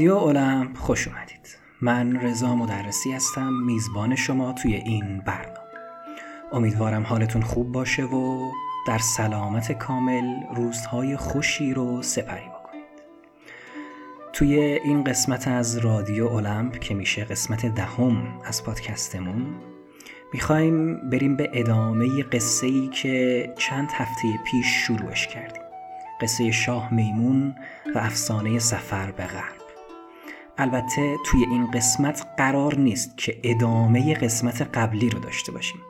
رادیو المپ خوش اومدید. من رضا مدرسی هستم میزبان شما توی این برنامه. امیدوارم حالتون خوب باشه و در سلامت کامل روزهای خوشی رو سپری بکنید. توی این قسمت از رادیو المپ که میشه قسمت دهم از پادکستمون می‌خوایم بریم به ادامه قصه ای که چند هفته پیش شروعش کردیم. قصه شاه میمون و افسانه سفر به غرب. البته توی این قسمت قرار نیست که ادامه قسمت قبلی رو داشته باشیم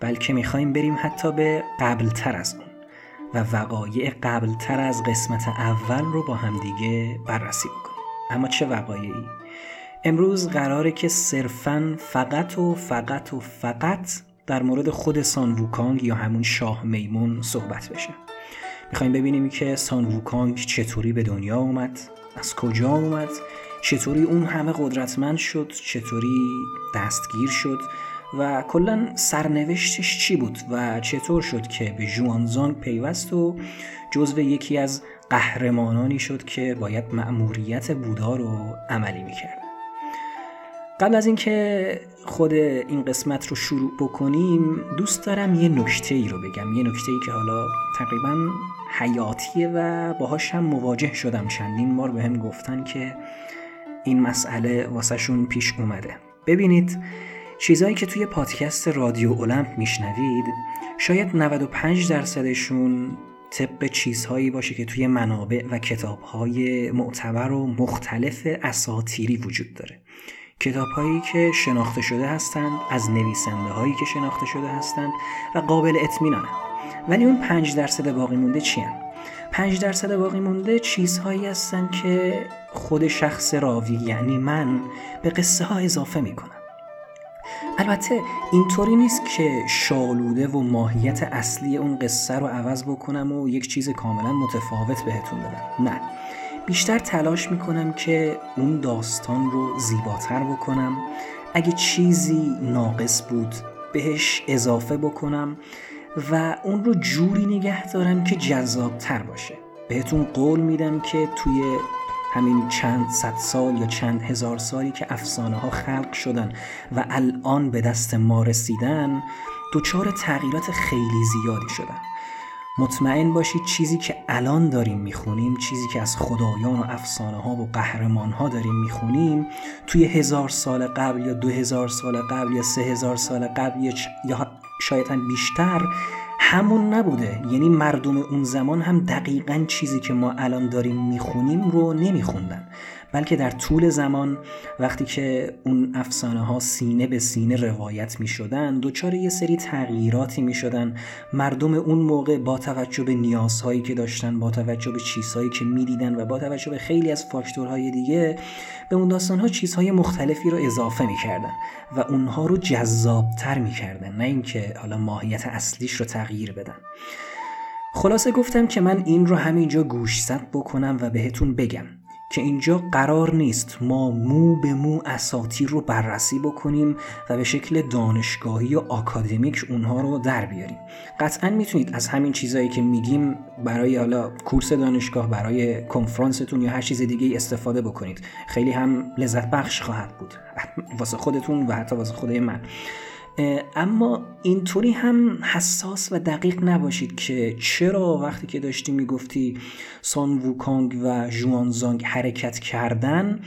بلکه می‌خوایم بریم حتی به قبلتر از اون و وقایع قبلتر از قسمت اول رو با همدیگه بررسی بکنیم اما چه وقایعی؟ امروز قراره که صرفا فقط و فقط و فقط در مورد خود سان ووکانگ یا همون شاه میمون صحبت بشه می‌خوایم ببینیم که سان ووکانگ چطوری به دنیا اومد از کجا اومد چطوری اون همه قدرتمند شد؟ چطوری دستگیر شد؟ و کلا سرنوشتش چی بود و چطور شد که به جوانزانگ پیوست و جزو یکی از قهرمانانی شد که باید مأموریت بودا رو عملی می‌کرد؟ قبل از اینکه خود این قسمت رو شروع بکنیم دوست دارم یه نکته ای رو بگم. یه نکته ای که حالا تقریبا حیاتیه و باهاش هم مواجه شدم چندین بار به هم گفتن که این مسئله واسهشون پیش اومده. ببینید چیزهایی که توی پادکست رادیو اولمپ میشنوید شاید 95 درصدشون طبق چیزهایی باشه که توی منابع و کتابهای معتبر و مختلف اساتیری وجود داره. کتاب هایی که شناخته شده هستند از نویسنده هایی که شناخته شده هستند و قابل اطمینانند ولی اون پنج درصد باقی مونده چی هم؟ پنج درصد باقی مونده چیزهایی هستن که خود شخص راوی یعنی من به قصه ها اضافه می‌کنم البته اینطوری نیست که شالوده و ماهیت اصلی اون قصه رو عوض بکنم و یک چیز کاملا متفاوت بهتون بدم. نه. بیشتر تلاش می‌کنم که اون داستان رو زیباتر بکنم. اگه چیزی ناقص بود بهش اضافه بکنم و اون رو جوری نگه دارم که جذابتر باشه. بهتون قول میدم که توی همین چند صد سال یا چند هزار سالی که افسانه ها خلق شدن و الان به دست ما رسیدن دچار تغییرات خیلی زیادی شدن. مطمئن باشید چیزی که الان داریم می‌خونیم چیزی که از خدایان و افسانه ها و قهرمان ها داریم می‌خونیم توی هزار سال قبل یا دو هزار سال قبل یا سه هزار سال قبل یا شاید بیشتر همون نبوده. یعنی مردم اون زمان هم دقیقا چیزی که ما الان داریم می‌خونیم رو نمیخوندن. بلکه در طول زمان وقتی که اون افسانه ها سینه به سینه روایت می شدن دوچار یه سری تغییراتی می شدن مردم اون موقع با توجه به نیازهایی که داشتن با توجه به چیزهایی که می‌دیدن و با توجه به خیلی از فاکتورهای دیگه به اون داستان ها چیزهای مختلفی رو اضافه می‌کردن و اونها رو جذابتر می‌کردن نه اینکه حالا ماهیت اصلیش رو تغییر بدن. خلاصه گفتم که من این رو همینجا گوشزد بکنم و بهتون بگم. که اینجا قرار نیست ما مو به مو اساتیر رو بررسی بکنیم و به شکل دانشگاهی و آکادمیک اونها رو در بیاریم. قطعا می‌تونید از همین چیزهایی که میگیم برای حالا کورس دانشگاه برای کنفرانستون یا هر چیز دیگه استفاده بکنید. خیلی هم لذت بخش خواهد بود. واسه خودتون و حتی واسه خود من. اما اینطوری هم حساس و دقیق نباشید که چرا وقتی که داشتی می‌گفتی سان ووکانگ و زانگ حرکت کردن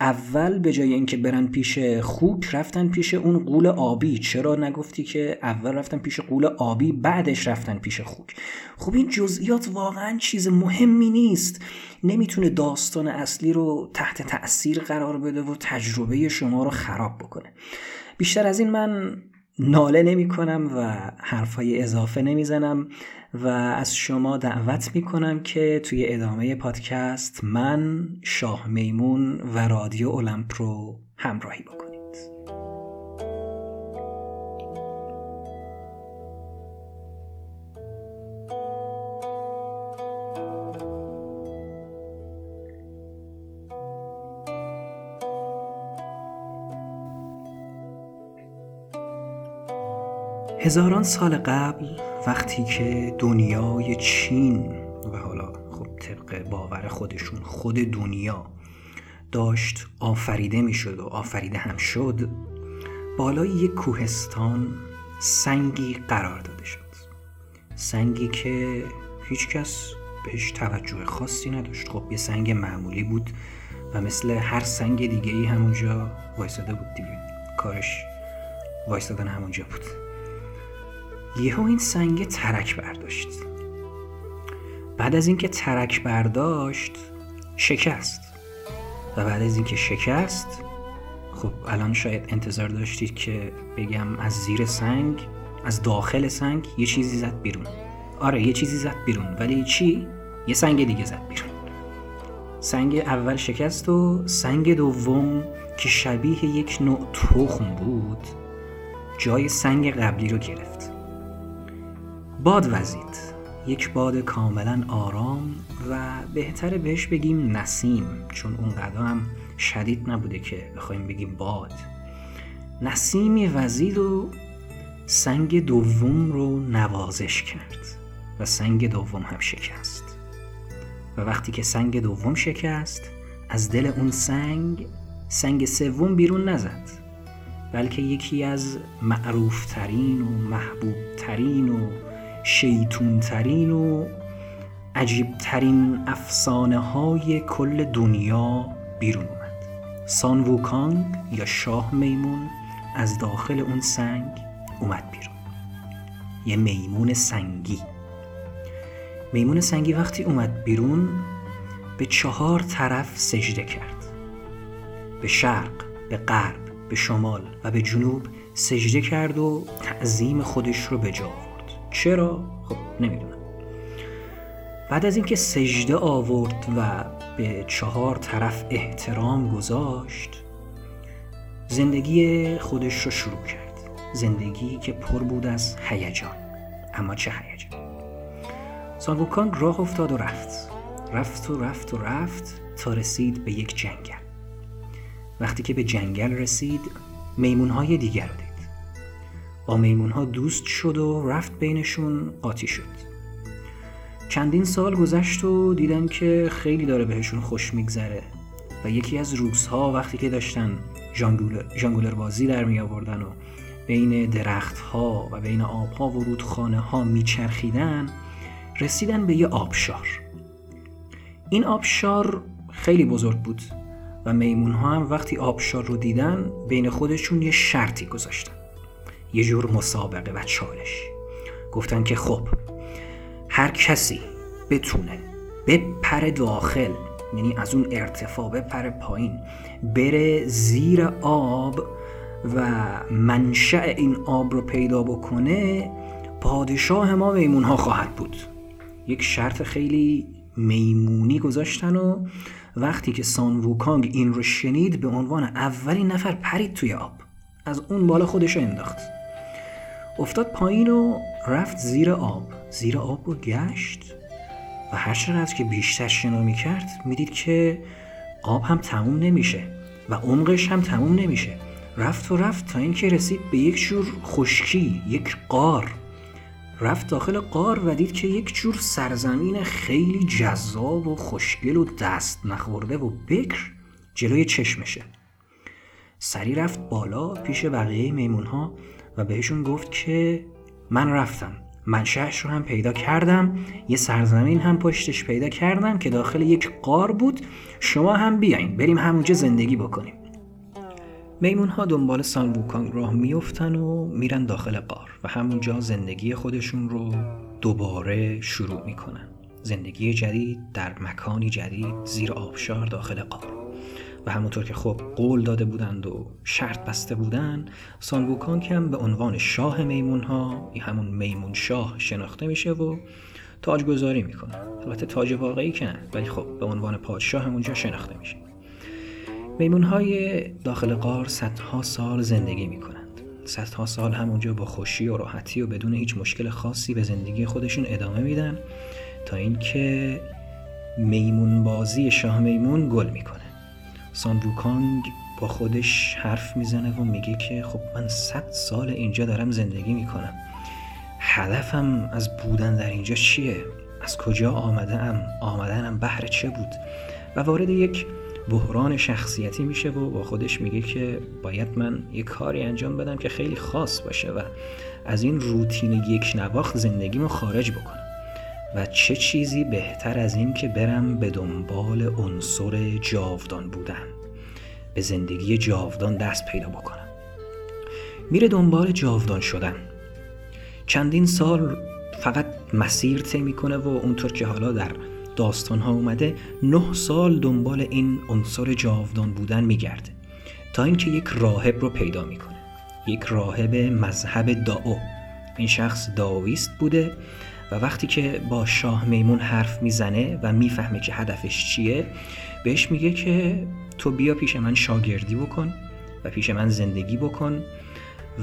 اول به جای اینکه برن پیش خوک رفتن پیش اون قول آبی. چرا نگفتی که اول رفتن پیش قول آبی بعدش رفتن پیش خوک؟ خب این جزئیات واقعا چیز مهمی نیست. نمی‌تونه داستان اصلی رو تحت تأثیر قرار بده و تجربه شما رو خراب بکنه. بیشتر از این من ناله نمی کنم و حرفهای اضافه نمی‌زنم و از شما دعوت می کنم که توی ادامه پادکست من شاه میمون و رادیو اولمپ رو همراهی بکنم هزاران سال قبل وقتی که دنیای چین و حالا خب طبق باور خودشون خود دنیا داشت آفریده می‌شد و آفریده هم شد بالای یک کوهستان سنگی قرار داده شد. سنگی که هیچکس بهش توجه خاصی نداشت. خب یه سنگ معمولی بود و مثل هر سنگ دیگه ای همونجا وایستاده بود دیگه. کارش وایستادن همونجا بود. یهو این سنگ ترک برداشت. بعد از اینکه ترک برداشت شکست. و بعد از اینکه شکست خب الان شاید انتظار داشتید که بگم از زیر سنگ از داخل سنگ یه چیزی زد بیرون. آره یه چیزی زد بیرون ولی چی؟ یه سنگ دیگه زد بیرون. سنگ اول شکست و سنگ دوم که شبیه یک نوع تخم بود جای سنگ قبلی رو گرفت. باد وزید. یک باد کاملا آرام و بهتره بهش بگیم نسیم چون اون هم شدید نبوده که بخوایم بگیم باد. نسیمی وزید و سنگ دوم رو نوازش کرد و سنگ دوم هم شکست. و وقتی که سنگ دوم شکست از دل اون سنگ سنگ سوم بیرون نزد. بلکه یکی از معروفترین و محبوبترین و شیطونترین و عجیبترین افسانه های کل دنیا بیرون اومد. سان ووکانگ یا شاه میمون از داخل اون سنگ اومد بیرون. یه میمون سنگی. میمون سنگی وقتی اومد بیرون به چهار طرف سجده کرد. به شرق به غرب به شمال و به جنوب سجده کرد و تعظیم خودش رو به جا چرا؟ خب نمی‌دونم. بعد از اینکه سجده آورد و به چهار طرف احترام گذاشت زندگی خودش رو شروع کرد. زندگی که پر بود از هیجان. اما چه هیجان؟ سانگوکان راه افتاد و رفت. رفت و رفت و رفت تا رسید به یک جنگل. وقتی که به جنگل رسید میمونهای دیگر رو دید با میمونها دوست شد و رفت بینشون قاطی شد. چندین سال گذشت و دیدن که خیلی داره بهشون خوش میگذره و یکی از روزها وقتی که داشتن جانگولر بازی در می آوردن و بین درختها و بین آبها و رودخانه ها میچرخیدن رسیدن به یه آبشار. این آبشار خیلی بزرگ بود و میمون ها هم وقتی آبشار رو دیدن بین خودشون یه شرطی گذاشتن. یه جور مسابقه و چالش. گفتن که خب هر کسی بتونه بپره داخل یعنی از اون ارتفاع بپره پایین بره زیر آب و منشأ این آب رو پیدا بکنه پادشاه ما میمون ها خواهد بود. یک شرط خیلی میمونی گذاشتن و وقتی که سان ووکانگ این رو شنید به عنوان اولین نفر پرید توی آب. از اون بالا خودش رو انداخت. افتاد پایین و رفت زیر آب. زیر آب رو گشت و هر چقدر که بیشتر شنا می کرد می‌دید که آب هم تموم نمیشه و عمقش هم تموم نمیشه. رفت و رفت تا اینکه رسید به یک جور خشکی یک قار. رفت داخل قار و دید که یک جور سرزمین خیلی جذاب و خوشگل و دست نخورده و بکر جلوی چشمشه. سری رفت بالا پیش بقیه میمون ها و بهشون گفت که من رفتم. منشهش رو هم پیدا کردم. یه سرزمین هم پشتش پیدا کردم که داخل یک قار بود. شما هم بیاین. بریم همونجا زندگی بکنیم. میمون ها دنبال سان ووکانگ راه میفتن و میرن داخل قار و همونجا زندگی خودشون رو دوباره شروع می‌کنن. زندگی جدید در مکانی جدید زیر آبشار داخل قار. و همونطور که خب قول داده بودند و شرط بسته بودن سان ووکانگ هم به عنوان شاه میمون ها همون میمون شاه شناخته میشه و تاجگذاری می‌کنه البته تاج واقعی که نه ولی خب به عنوان پادشاه همونجا شناخته میشه. میمون های داخل قار صدها سال زندگی می کنند. صدها سال همونجا با خوشی و راحتی و بدون هیچ مشکل خاصی به زندگی خودشون ادامه میدن تا اینکه میمون بازی شاه میمون گل می‌کنه. سان ووکانگ با خودش حرف می‌زنه و میگه که خب من صد سال اینجا دارم زندگی می‌کنم هدفم از بودن در اینجا چیه؟ از کجا آمده ام؟ آمدنم بهر چه بود؟ و وارد یک بحران شخصیتی میشه و با خودش میگه که باید من یه کاری انجام بدم که خیلی خاص باشه و از این روتین یک نواخت زندگیمو خارج بکنم و چه چیزی بهتر از این که برم به دنبال عنصر جاودان بودن؟ به زندگی جاودان دست پیدا بکنم. میره دنبال جاودان شدن. چندین سال فقط مسیر طی می‌کنه و اونطور که حالا در داستان ها اومده نه سال دنبال این عنصر جاودان بودن میگرده. تا اینکه یک راهب رو پیدا می‌کنه. یک راهب مذهب داو. این شخص داویست بوده و وقتی که با شاه میمون حرف می‌زنه و می‌فهمه که هدفش چیه بهش میگه که تو بیا پیش من شاگردی بکن و پیش من زندگی بکن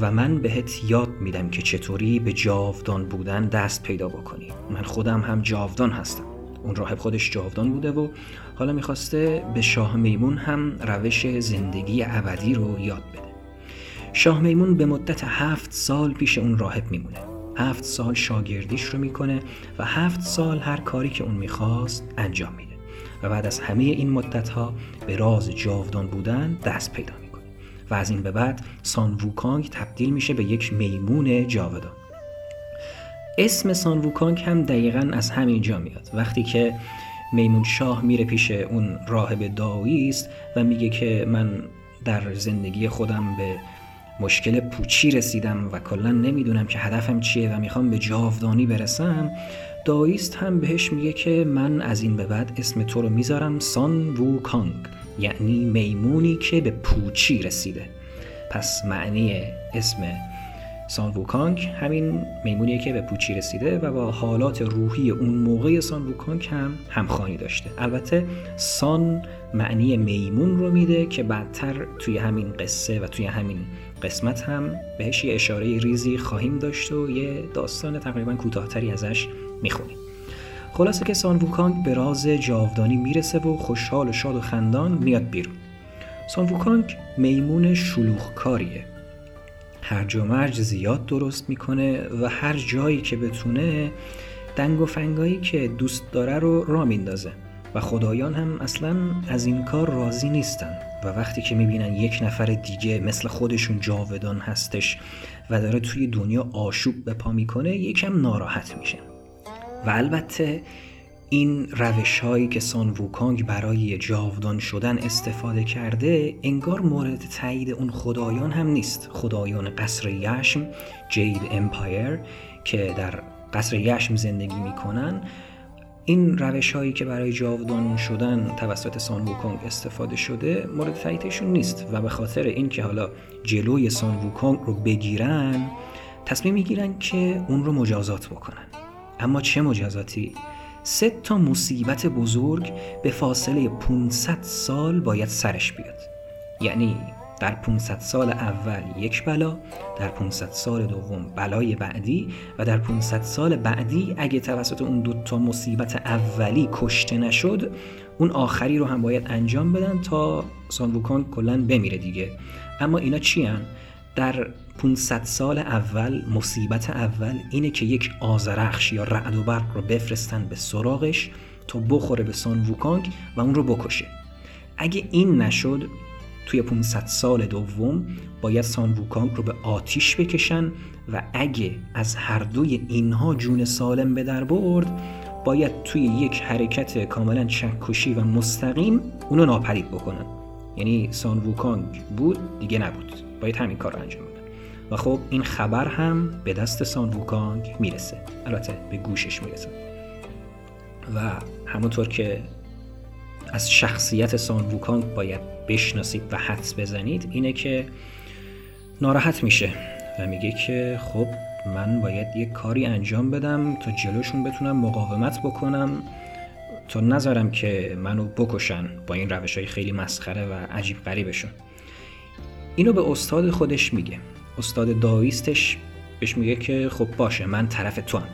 و من بهت یاد میدم که چطوری به جاودان بودن دست پیدا بکنی. من خودم هم جاودان هستم. اون راهب خودش جاودان بوده و حالا می‌خواسته به شاه میمون هم روش زندگی ابدی رو یاد بده. شاه میمون به مدت هفت سال پیش اون راهب میمونه. هفت سال شاگردیش رو می‌کنه و هفت سال هر کاری که اون می‌خواست انجام میده. و بعد از همه این مدت ها به راز جاودان بودن دست پیدا می‌کنه. و از این به بعد سان ووکانگ تبدیل میشه به یک میمون جاودان. اسم سان ووکانگ هم دقیقا از همینجا میاد. وقتی که میمون شاه میره پیش اون راهب داویست و میگه که من در زندگی خودم به مشکل پوچی رسیدم و کلا نمی‌دونم که هدفم چیه و می‌خوام به جاودانی برسم. داییست هم بهش میگه که من از این به بعد اسم تو رو می‌ذارم سان وو کانگ یعنی میمونی که به پوچی رسیده. پس معنی اسم سان ووکانگ همین میمونیه که به پوچی رسیده و با حالات روحی اون موقع سان ووکانگ هم همخوانی داشته. البته سان معنی میمون رو میده که بعدتر توی همین قصه و توی همین قسمت هم بهش یه اشاره ریزی خواهیم داشت و یه داستان تقریبا کوتاهتری ازش می‌خونیم. خلاصه که سان ووکانگ به راز جاودانی می‌رسه و خوشحال و شاد و خندان میاد بیرون. سان ووکانگ میمون شلوغکاریه. هرج و مرج زیاد درست می‌کنه و هر جایی که بتونه دنگ و فنگایی که دوست داره رو را میندازه. و خدایان هم اصلا از این کار راضی نیستن. و وقتی که می‌بینن یک نفر دیگه مثل خودشون جاودان هستش و داره توی دنیا آشوب به پا می‌کنه یکم ناراحت میشه. و البته این روش هایی که سان ووکانگ برای جاودان شدن استفاده کرده انگار مورد تایید اون خدایان هم نیست. خدایان قصر یشم جید امپایر که در قصر یشم زندگی می‌کنن این روش هایی که برای جاودان شدن توسط سان ووکونگ استفاده شده مورد تاییدشون نیست و به خاطر اینکه حالا جلوی سان ووکونگ رو بگیرن تصمیم می‌گیرن که اون رو مجازات بکنن. اما چه مجازاتی؟ سه تا مصیبت بزرگ به فاصله 500 سال باید سرش بیاد. یعنی در 500 سال اول یک بلا در 500 سال دوم بلای بعدی و در 500 سال بعدی اگه توسط اون دو تا مصیبت اولی کشته نشد اون آخری رو هم باید انجام بدن تا سانوکان کلا بمیره دیگه اما اینا چی هن؟ در 500 سال اول مصیبت اول اینه که یک آزرخش یا رعد و برق رو بفرستن به سراغش تا بخوره به سان ووکانگ و اون رو بکشه اگه این نشد توی 500 سال دوم باید سان ووکانگ رو به آتیش بکشن و اگه از هر دوی اینها جون سالم به در برد باید توی یک حرکت کاملا چکشی و مستقیم اونو ناپدید بکنن. یعنی سان ووکانگ بود دیگه نبود. باید همین کار رو انجام بدن. و خب این خبر هم به دست سان ووکانگ می‌رسه. البته به گوشش می‌رسه. و همونطور که از شخصیت سان ووکانگ باید بشناسید و حدس بزنید اینه که ناراحت میشه و میگه که خب من باید یک کاری انجام بدم تا جلوشون بتونم مقاومت بکنم تا نذارم که منو بکشن با این روش های خیلی مسخره و عجیب غریبشون اینو به استاد خودش میگه استاد داویستش بهش میگه که خب باشه من طرف تو هم.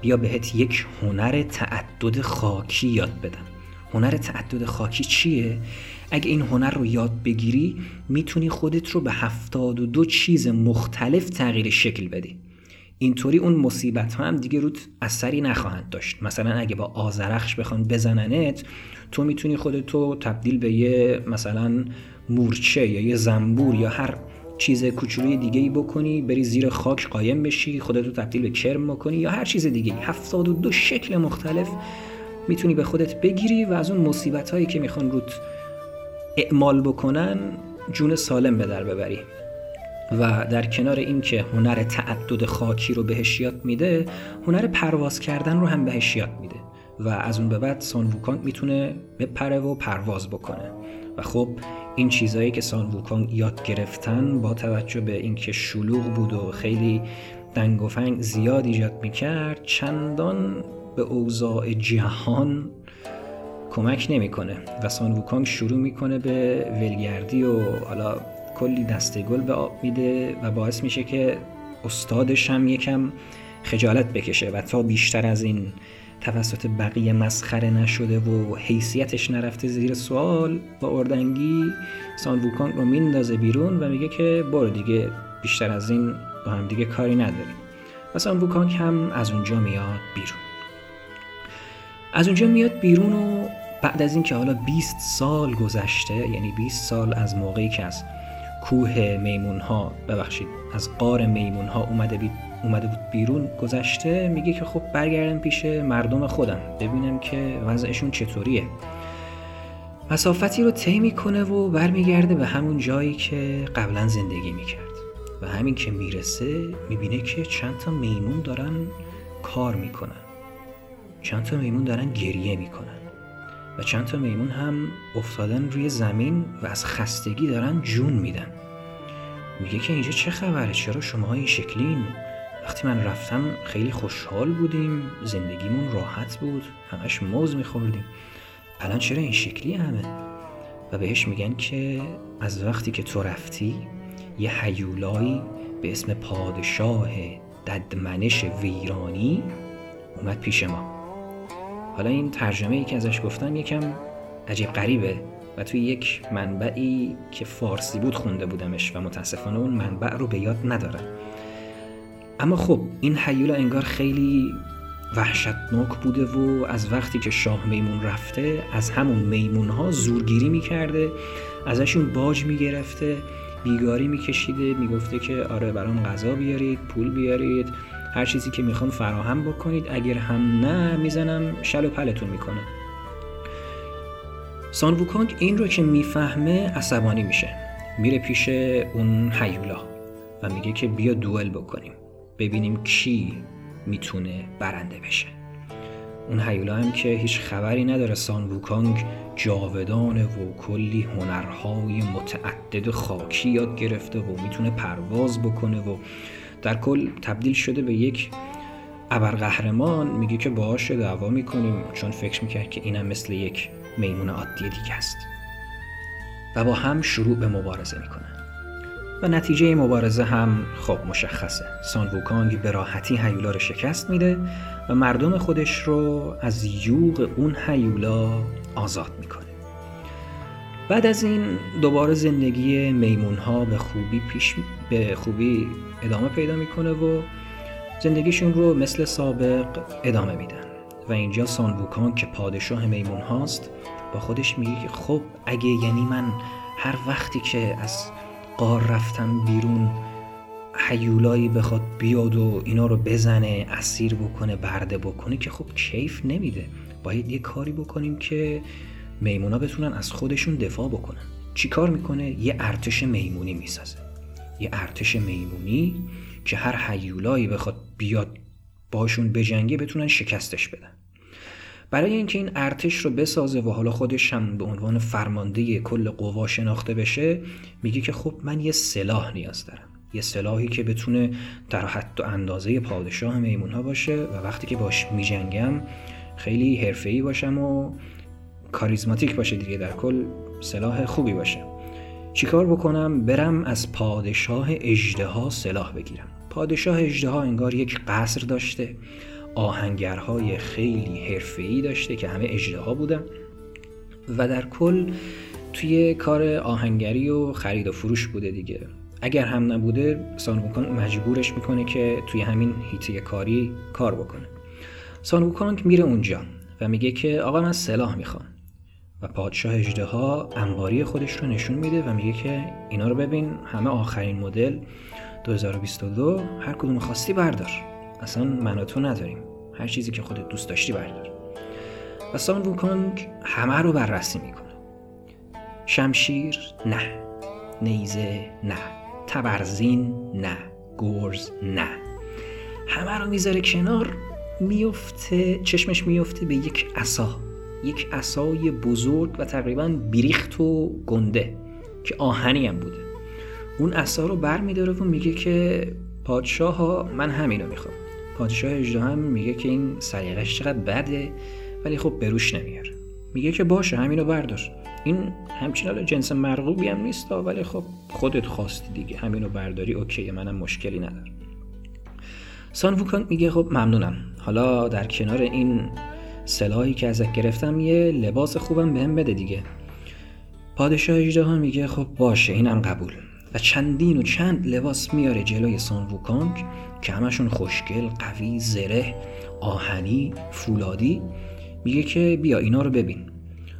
بیا بهت یک هنر تعدد خاکی یاد بدم هنر تعدد خاکی چیه؟ اگه این هنر رو یاد بگیری می‌تونی خودت رو به هفتاد و دو چیز مختلف تغییر شکل بدی. اینطوری اون مصیبت ها هم دیگه روت اثری نخواهند داشت. مثلا اگه با آزرخش بخوان بزننت تو می‌تونی خودتو تبدیل به یه مثلا مورچه یا یه زنبور یا هر چیز کوچولوی دیگه ای بکنی بری زیر خاک قایم بشی خودتو تبدیل به کرم بکنی یا هر چیز دیگه هفتاد و دو شکل مختلف می‌تونی به خودت بگیری و از اون مصیبت هایی که می‌خوان روت اعمال بکنن جون سالم به در ببری. و در کنار اینکه هنر تعدد خاکی رو بهش یاد میده هنر پرواز کردن رو هم بهش یاد میده. و از اون به بعد سان ووکانگ می‌تونه بپره و پرواز بکنه. و خب این چیزهایی که سان ووکانگ یاد گرفتن با توجه به اینکه شلوغ بود و خیلی دنگ و فنگ زیاد ایجاد می‌کرد چندان به اوضاع جهان کمک نمی‌کنه و سان ووکانگ شروع می‌کنه به ولگردی و حالا کلی دسته گل به آب میده و باعث میشه که استادش هم یکم خجالت بکشه و تا بیشتر از این توسط بقیه مسخره نشده و حیثیتش نرفته زیر سوال با اردنگی سان ووکانگ رو میندازه بیرون و میگه که برو دیگه بیشتر از این با هم دیگه کاری نداریم. و سان ووکانگ هم از اونجا میاد بیرون. از اونجا میاد بیرون و بعد از اینکه حالا 20 سال گذشته یعنی 20 سال از موقعی که از کوه میمون ها ببخشید از قار میمون ها اومده, بید اومده بود بیرون گذشته میگه که خب برگردم پیش مردم خودم ببینم که وضعشون چطوریه. مسافتی رو طی می‌کنه و برمیگرده به همون جایی که قبلا زندگی می‌کرد. و همین که می‌رسه می‌بینه که چند تا میمون دارن کار می‌کنن. چند تا میمون دارن گریه می‌کنن. و چند تا میمون هم افتادن روی زمین و از خستگی دارن جون میدن. میگه که اینجا چه خبره؟ چرا شما این شکلین وقتی من رفتم خیلی خوشحال بودیم زندگیمون راحت بود همش موز میخوردیم. الان چرا این شکلی همه؟ و بهش میگن که از وقتی که تو رفتی یه حیولایی به اسم پادشاه ددمنش ویرانی اومد پیش ما. حالا این ترجمه ای که ازش گفتم یکم عجیب غریبه و توی یک منبعی که فارسی بود خونده بودمش و متاسفانه اون منبع رو به یاد ندارم. اما خب این حیولا انگار خیلی وحشتناک بوده و از وقتی که شاه میمون رفته از همون میمون ها زورگیری می‌کرده ازشون باج می‌گرفته بیگاری میکشیده می‌گفته که آره برام غذا بیارید پول بیارید. هر چیزی که می‌خوام فراهم بکنید. اگر هم نه می‌زنم شل و پلتون می‌کنه سان ووکانگ این رو که می‌فهمه عصبانی میشه. میره پیش اون حیولا و میگه که بیا دوئل بکنیم. ببینیم کی می‌تونه برنده بشه. اون حیولا هم که هیچ خبری نداره. سان ووکانگ جاودانه و کلی هنرهای متعدد خاکی یاد گرفته و می‌تونه پرواز بکنه و در کل تبدیل شده به یک ابرقهرمان میگه که باهاش دعوا می‌کنیم چون فکر می‌کرد که اینم مثل یک میمون عادی دیگه است. و با هم شروع به مبارزه می‌کنن و نتیجه مبارزه هم خب مشخصه. سان ووکانگ به راحتی هیولا رو شکست میده و مردم خودش رو از یوغ اون هیولا آزاد می‌کنه. بعد از این دوباره زندگی میمون ها به خوبی پیش به خوبی ادامه پیدا می‌کنه و زندگیشون رو مثل سابق ادامه میدن. و اینجا سان ووکان که پادشاه میمون هاست با خودش میگه خب اگه یعنی من هر وقتی که از قار رفتم بیرون حیولایی بخواد بیاد و اینا رو بزنه اسیر بکنه برده بکنه که خب کیف نمیده. باید یه کاری بکنیم که میمونا بتونن از خودشون دفاع بکنن. چی کار می‌کنه؟ یه ارتش میمونی می‌سازه. یه ارتش میمونی که هر حیولایی بخواد بیاد باشون بجنگه بتونن شکستش بدن. برای اینکه این ارتش رو بسازه و حالا خودش هم به عنوان فرمانده کل قوا شناخته بشه میگه که خب من یه سلاح نیاز دارم. یه سلاحی که بتونه در حد و اندازه پادشاه میمون ها باشه و وقتی که باش میجنگم خیلی حرفه‌ای باشم و کاریزماتیک باشه دیگه در کل سلاح خوبی باشه. چیکار بکنم؟ برم از پادشاه اجده سلاح بگیرم. پادشاه اجده انگار یک قصر داشته. آهنگرهای خیلی حرفه‌ای داشته که همه اجده بودن. و در کل توی کار آهنگری و خرید و فروش بوده دیگه. اگر هم نبوده سان ووکانگ مجبورش می‌کنه که توی همین هیته کاری کار بکنه. سان ووکانگ میره اونجا و میگه که آقا من سلاح می‌خوام. و پادشاه اجده ها انباری خودش رو نشون میده و میگه که اینا رو ببین همه آخرین مدل 2022 هر کدوم خواستی بردار. اصلا من تو نداریم. هر چیزی که خودت دوست داشتی بردار. و سان ووکانگ همه رو بررسی می‌کنه. شمشیر نه نیزه نه تبرزین نه گرز نه. همه رو می‌ذاره کنار میفته چشمش میفته به یک عصا. یک عصای بزرگ و تقریبا بیریخت و گنده که آهنی هم بوده. اون عصا رو بر میداره و میگه که پادشاه ها من همینو می‌خوام. پادشاه اجده هم میگه که این سلیقش چقدر بده ولی خب بروش نمیاره میگه که باشه همینو بردار. این همچین حالا جنس مرغوبی هم نیست ولی خب خودت خواستی دیگه. همینو برداری اوکی منم مشکلی ندارم. سان میگه خب ممنونم. حالا در کنار این سلاحی که ازت گرفتم یه لباس خوبم بهم بده دیگه. پادشاه اجده میگه خب باشه اینم قبول. و چندین و چند لباس میاره جلوی سان ووکانگ که همشون خوشگل قوی زره آهنی فولادی. میگه که بیا اینا رو ببین.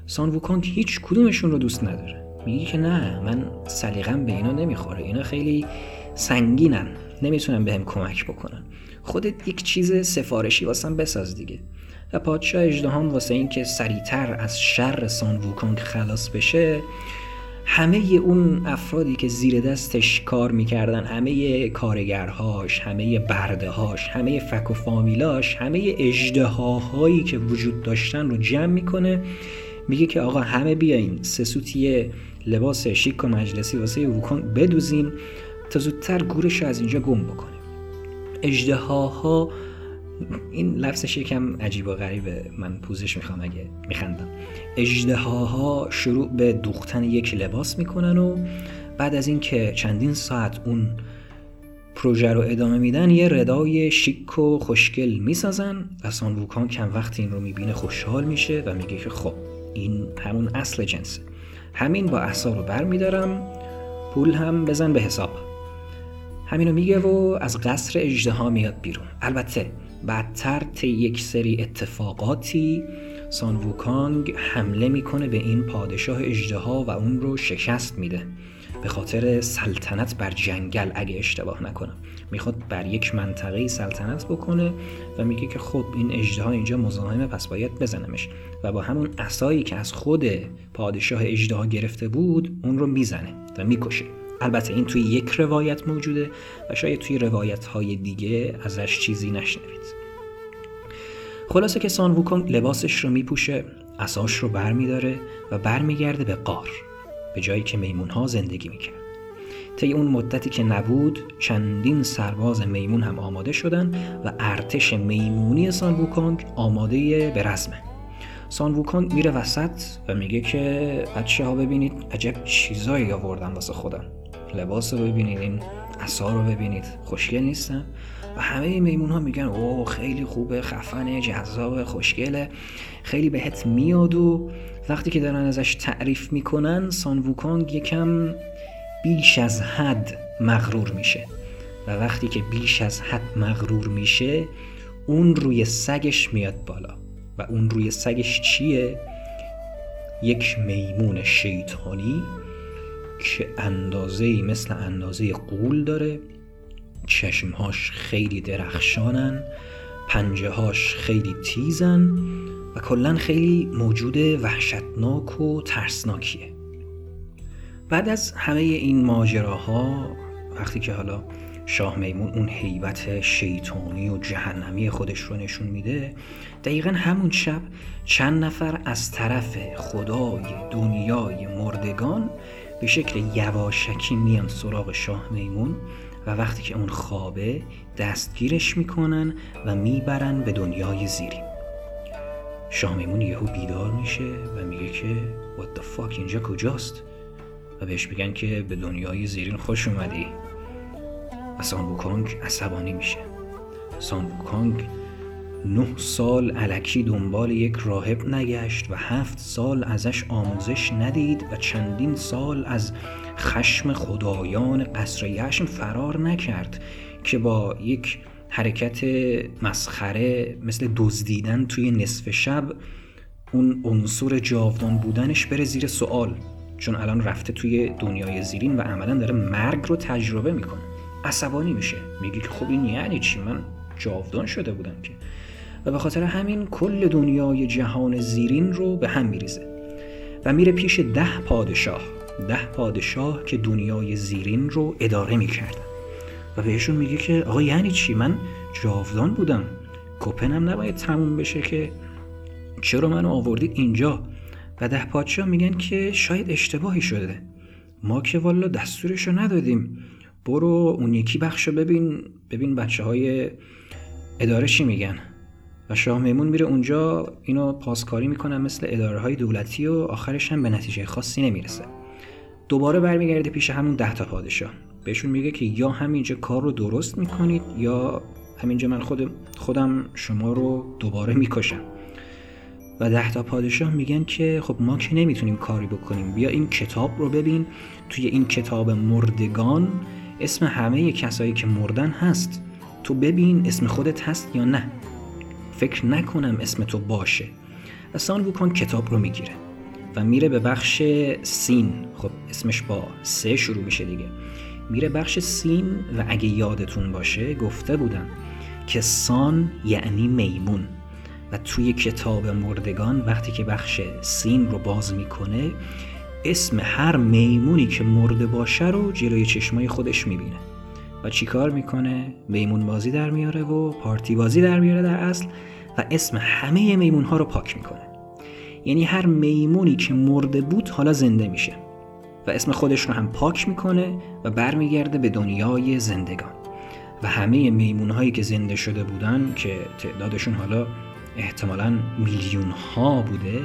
سان ووکانگ هیچ کدومشون رو دوست نداره. میگه که نه من سلیقم به اینا نمی‌خوره. اینا خیلی سنگینن. نمی‌تونم بهم کمک بکنن. خودت یک چیز سفارشی واسم بساز دیگه. و پادشاه اجدهام واسه اینکه سریعتر از شر سان ووکانگ خلاص بشه همه اون افرادی که زیر دستش کار می‌کردن همه کارگرهاش همه بردههاش همه فک و فامیلاش همه اجدهاهایی که وجود داشتن رو جمع می‌کنه. میگه که آقا همه بیاین سه لباس شیک و مجلسی واسه ووکانگ بدوزیم تا زودتر گورش از اینجا گم بکنیم. اجدهاها این لفظش یکم عجیب و غریبه من پوزش می‌خوام اگه میخندم. اجدهاها شروع به دوختن یک لباس می‌کنن و بعد از اینکه چندین ساعت اون پروژه رو ادامه میدن یه ردای شیک و خوشگل می‌سازن و سان ووکان کم وقت این رو می‌بینه خوشحال میشه و میگه که خب این همون اصل جنسه. همین با احسا رو بر میدارم پول هم بزن به حساب همینو میگه و از قصر اجده میاد بیرون. البته بعدتر طی یک سری اتفاقاتی سان ووکانگ حمله می‌کنه به این پادشاه اجدها و اون رو شکست میده. به خاطر سلطنت بر جنگل اگه اشتباه نکنم. می‌خواد بر یک منطقه سلطنت بکنه و میگه که خب این اجدها اینجا مزاحمه پس باید بزنمش. و با همون اسایی که از خود پادشاه اجدها گرفته بود اون رو می‌زنه و می‌کشه. البته این توی یک روایت موجوده و شاید توی روایت های دیگه ازش چیزی نشنوید. خلاصه که سان ووکونگ لباسش رو میپوشه اساش رو برمیداره و برمیگرده به قار به جایی که میمون ها زندگی می‌کرد. طی اون مدتی که نبود چندین سرباز میمون هم آماده شدن و ارتش میمونی سان ووکونگ آماده به رزمه سان ووکونگ میره وسط و میگه که بچه ها ببینید عجب چیزایی آوردن واسه خودم. لباس رو ببینید این اصا رو ببینید. خوشگل نیستن. و همه میمون ها میگن او خیلی خوبه خفنه جذاب خوشگله. خیلی بهت میاد و وقتی که دارن ازش تعریف می‌کنن سان ووکانگ یکم بیش از حد مغرور میشه. و وقتی که بیش از حد مغرور میشه اون روی سگش میاد بالا. و اون روی سگش چیه؟ یک میمون شیطانی که اندازه مثل اندازه قول داره. چشمهاش خیلی درخشانن. پنجه هاش خیلی تیزن و کلا خیلی موجود وحشتناک و ترسناکیه. بعد از همه این ماجراها وقتی که حالا شاه میمون اون حیبت شیطانی و جهنمی خودش رو نشون میده دقیقا همون شب چند نفر از طرف خدای دنیای مردگان به شکل یواشکی میان سراغ شاه میمون و وقتی که اون خوابه دستگیرش می‌کنن و می‌برن به دنیای زیرین شاه میمون یهو بیدار میشه و میگه که what the fuck اینجا کجاست؟ و بهش میگن که به دنیای زیرین خوش اومدی. و سان بوکانگ عصبانی میشه. سان بوکانگ نه سال علکی دنبال یک راهب نگشت و هفت سال ازش آموزش ندید و چندین سال از خشم خدایان قصر یشم فرار نکرد که با یک حرکت مسخره مثل دزدیدن توی نصف شب اون عنصر جاودان بودنش بره زیر سوال چون الان رفته توی دنیای زیرین و عملا داره مرگ رو تجربه می‌کنه. عصبانی میشه. میگه که خب این یعنی چی؟ من جاودان شده بودم که. و به خاطر همین کل دنیای جهان زیرین رو به هم میریزه و میره پیش ده پادشاه ده پادشاه که دنیای زیرین رو اداره می‌کردن و بهشون میگه که آقا یعنی چی؟ من جاودان بودم. کوپنم نباید تموم بشه که چرا منو آوردید اینجا؟ و ده پادشاه میگن که شاید اشتباهی شده. ما که والا دستورشو ندادیم. برو اون یکی بخشو ببین. ببین بچه های اداره چی میگن. و شاه میمون میره اونجا اینو پاسکاری می‌کنن مثل اداره های دولتی و آخرش هم به نتیجه خاصی نمی‌رسه. دوباره برمیگرده پیش همون ده تا پادشاه. بهشون میگه که یا همینجا کار رو درست می‌کنید یا همینجا من خود خودم شما رو دوباره می‌کشم. و ده تا پادشاه میگن که خب ما که نمی‌تونیم کاری بکنیم. بیا این کتاب رو ببین. توی این کتاب مردگان اسم همه کسایی که مردن هست. تو ببین اسم خودت هست یا نه. فکر نکنم اسم تو باشه. سان ووکان کتاب رو می‌گیره و میره به بخش سین. خب اسمش با سه شروع میشه دیگه. میره بخش سین و اگه یادتون باشه گفته بودم که سان یعنی میمون. و توی کتاب مردگان وقتی که بخش سین رو باز می‌کنه اسم هر میمونی که مرده باشه رو جلوی چشمای خودش می‌بینه. و چیکار می‌کنه؟ میمون بازی در میاره و پارتی بازی در میاره در اصل. و اسم همه میمون ها رو پاک می‌کنه. یعنی هر میمونی که مرده بود حالا زنده میشه. و اسم خودش رو هم پاک می‌کنه و برمیگرده به دنیای زندگان. و همه میمون هایی که زنده شده بودن که تعدادشون حالا احتمالا میلیون ها بوده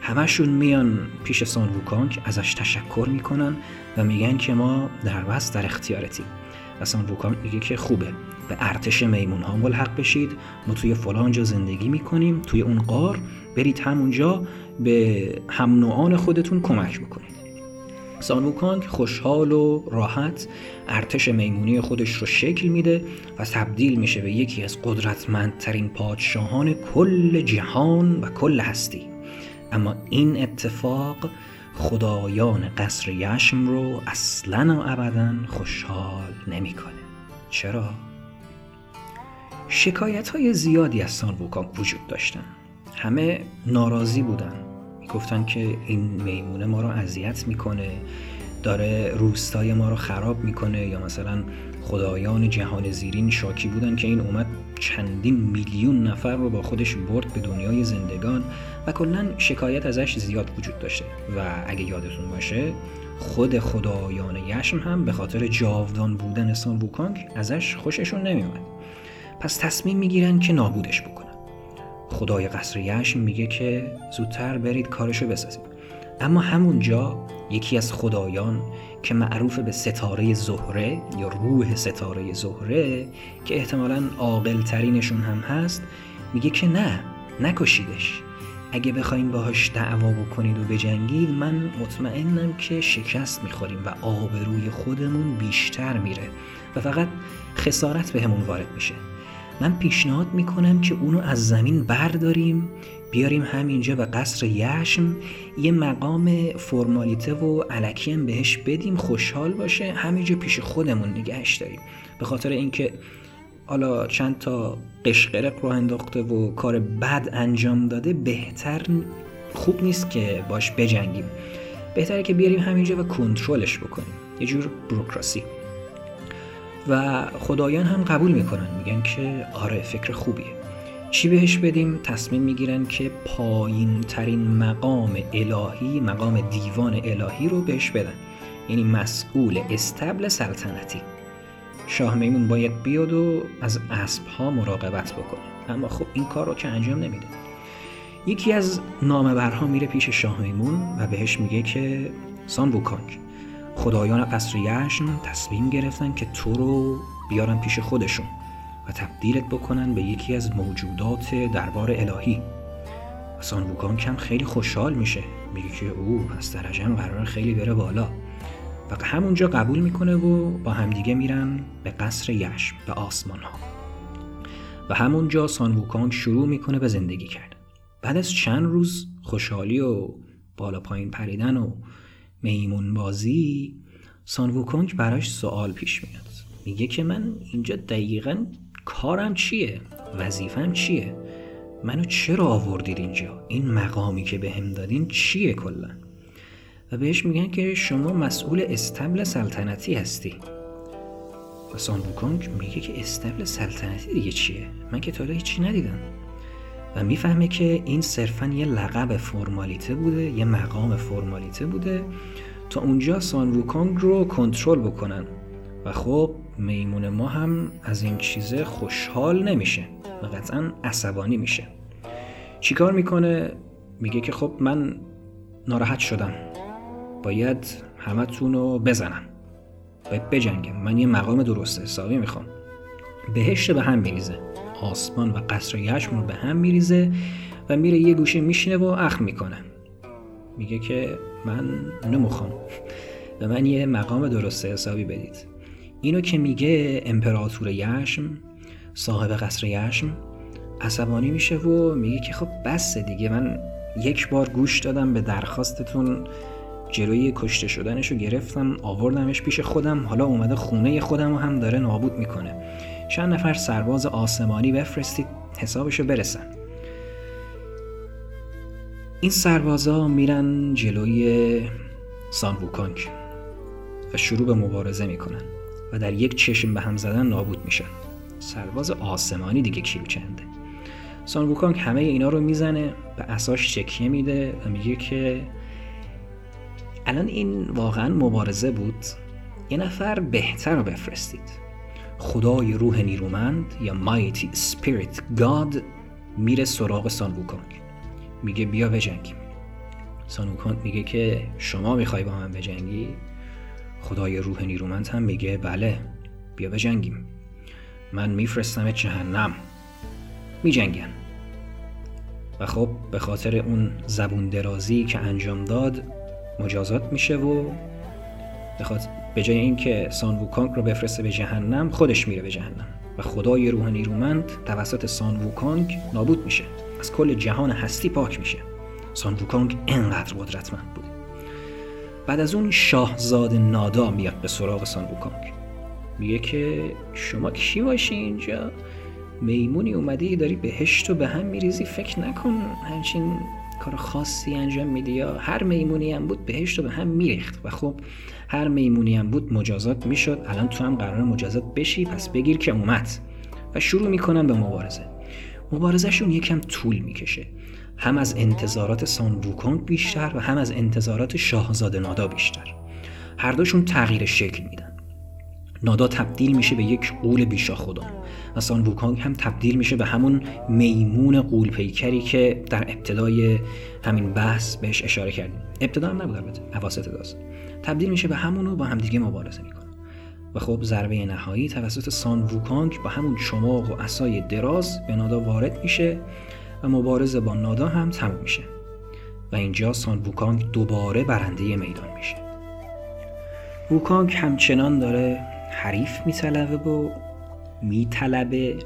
همشون میان پیش سان ووکانگ ازش تشکر می‌کنن و میگن که ما در بس در اختیارتیم و سان ووکانگ میگه که خوبه. به ارتش میمون ها ملحق بشید ما توی فلان جا زندگی می‌کنیم توی اون قار برید همونجا به هم نوعان خودتون کمک بکنید سانوکانگ خوشحال و راحت ارتش میمونی خودش رو شکل میده و تبدیل میشه به یکی از قدرتمندترین پادشاهان کل جهان و کل هستی اما این اتفاق خدایان قصر یشم رو اصلا و ابدا خوشحال نمی‌کنه. چرا؟ شکایت های زیادی از سان ووکانگ وجود داشتن. همه ناراضی بودن. می‌گفتن که این میمونه ما رو اذیت می‌کنه داره روستای ما رو خراب می‌کنه یا مثلا خدایان جهان زیرین شاکی بودن که این اومد چندین میلیون نفر رو با خودش برد به دنیای زندگان و کلا شکایت ازش زیاد وجود داشته. و اگه یادتون باشه خود خدایان یشم هم به خاطر جاودان بودن سان ووکانگ ازش خوششون نمیومد پس تصمیم می‌گیرن که نابودش بکنن. خدای قصر یشم میگه که زودتر برید کارشو بسازید. اما همونجا یکی از خدایان که معروف به ستاره زهره یا روح ستاره زهره که احتمالا عاقل ترینشون هم هست میگه که نه نکشیدش. اگه بخوایم باهاش دعوا بکنید و بجنگید من مطمئنم که شکست می‌خوریم و آبروی خودمون بیشتر میره و فقط خسارت به وارد میشه. من پیشنهاد می‌کنم که اونو از زمین برداریم بیاریم همینجا به قصر یشم. یه مقام فرمالیته و علکی هم بهش بدیم خوشحال باشه. همینجا پیش خودمون نگهش داریم. به خاطر اینکه حالا چند تا قشقرق رو انداخته و کار بد انجام داده بهتر خوب نیست که باش بجنگیم. بهتره که بیاریم همینجا و کنترلش بکنیم. یه جور بروکراسی. و خدایان هم قبول می‌کنن میگن که آره فکر خوبیه. چی بهش بدیم؟ تصمیم می‌گیرن که پایین ترین مقام الهی مقام دیوان الهی رو بهش بدن. یعنی مسئول استبل سلطنتی. شاه میمون باید بیاد و از اسب ها مراقبت بکنه. اما خب این کار رو که انجام نمیده. یکی از نامبرها میره پیش شاه میمون و بهش میگه که سان ووکانگ خدایان قصر یشن تصمیم گرفتن که تو رو بیارن پیش خودشون و تبدیلت بکنن به یکی از موجودات دربار الهی. و سان هم خیلی خوشحال میشه. میگه که او پس درجه قرار خیلی بره بالا. و همونجا قبول می‌کنه و با همدیگه میرن به قصر یشم به آسمان ها و همونجا سان شروع می‌کنه به زندگی کردن. بعد از چند روز خوشحالی و بالا پایین پریدن و میمون بازی سان ووکانگ براش سوال پیش میاد. میگه که من اینجا دقیقا کارم چیه؟ وظیفم چیه؟ منو چرا آوردید اینجا؟ این مقامی که به دادین چیه کلا؟ و بهش میگن که شما مسئول استبل سلطنتی هستی. و سان ووکونگ میگه که استبل سلطنتی دیگه چیه؟ من که تا هیچی ندیدم. و می‌فهمه که این صرفا یه لقب فرمالیته بوده یه مقام فرمالیته بوده تا اونجا سان ووکونگ رو کنترل بکنن. و خب میمون ما هم از این چیزه خوشحال نمیشه و قطعا عصبانی میشه. چیکار می‌کنه؟ میگه که خب من ناراحت شدم. باید همتون رو بزنم. باید بجنگم. من یه مقام درست حسابی می‌خوام. بهشت به هم میریزه. آسمان و قصر یشم رو به هم میریزه و میره یه گوشه میشینه و اخ می‌کنه. میگه که من نمی‌خوام. به من یه مقام درست حسابی بدید. اینو که میگه امپراتور یشم صاحب قصر یشم عصبانی میشه و میگه که خب بس دیگه. من یک بار گوش دادم به درخواستتون جلوی کشته شدنش رو گرفتم آوردمش پیش خودم. حالا اومده خونه خودم رو هم داره نابود می‌کنه. چند نفر سرباز آسمانی بفرستید حسابشو برسن. این سربازا میرن جلوی سان ووکانگ و شروع به مبارزه می‌کنن و در یک چشم به هم زدن نابود میشن. سرباز آسمانی دیگه کیلوچنده سان ووکانگ همه اینا رو می‌زنه به اساش چکیه میده و میگه که الان این واقعا مبارزه بود یه نفر بهتر رو بفرستید. خدای روح نیرومند یا مایتی سپیریت گاد میره سراغ سان ووکانگ میگه بیا بجنگیم. سان ووکانگ میگه که شما می‌خوای با من بجنگی؟ خدای روح نیرومند هم میگه بله بیا بجنگیم. من میفرستم جهنم. میجنگن. و خب به خاطر اون زبون درازی که انجام داد مجازات میشه و به جای اینکه سان ووکانگ رو بفرسته به جهنم خودش میره به جهنم. و خدای روح نیرومند توسط سان ووکانگ نابود میشه. از کل جهان هستی پاک میشه. سان ووکانگ انقدر قدرتمند بود. بعد از اون شاهزاده نادا میاد به سراغ سان ووکانگ. میگه که شما کی باشی اینجا؟ میمونی اومدی داری بهشت و به هم میریزی؟ فکر نکن همچین کار خاصی انجام میدی یا هر میمونی هم بود بهشت و به هم میریخت. و خب هر میمونی هم بود مجازات می‌شد. الان تو هم قرار مجازات بشی پس بگیر که اومد. و شروع می‌کنم به مبارزه. مبارزهشون یکم طول می‌کشه. هم از انتظارات سان بیشتر و هم از انتظارات شاهزاده نادا بیشتر. هر دوشون تغییر شکل میدن. نادا تبدیل میشه به یک قول بیشا و سان ووکانگ هم تبدیل میشه به همون میمون قول پیکری که در ابتدای همین بحث بهش اشاره کردیم. ابتدا هم نبود البته اواسط داست. تبدیل میشه به همون و با همدیگه مبارزه می‌کنه. و خب ضربه نهایی توسط سان ووکانگ با همون چماق و اسای دراز به نادا وارد میشه و مبارزه با نادا هم تموم میشه. و اینجا سان ووکانگ دوباره برنده میدان میشه. ووکانگ همچنان داره حریف میطلبه و میطلبه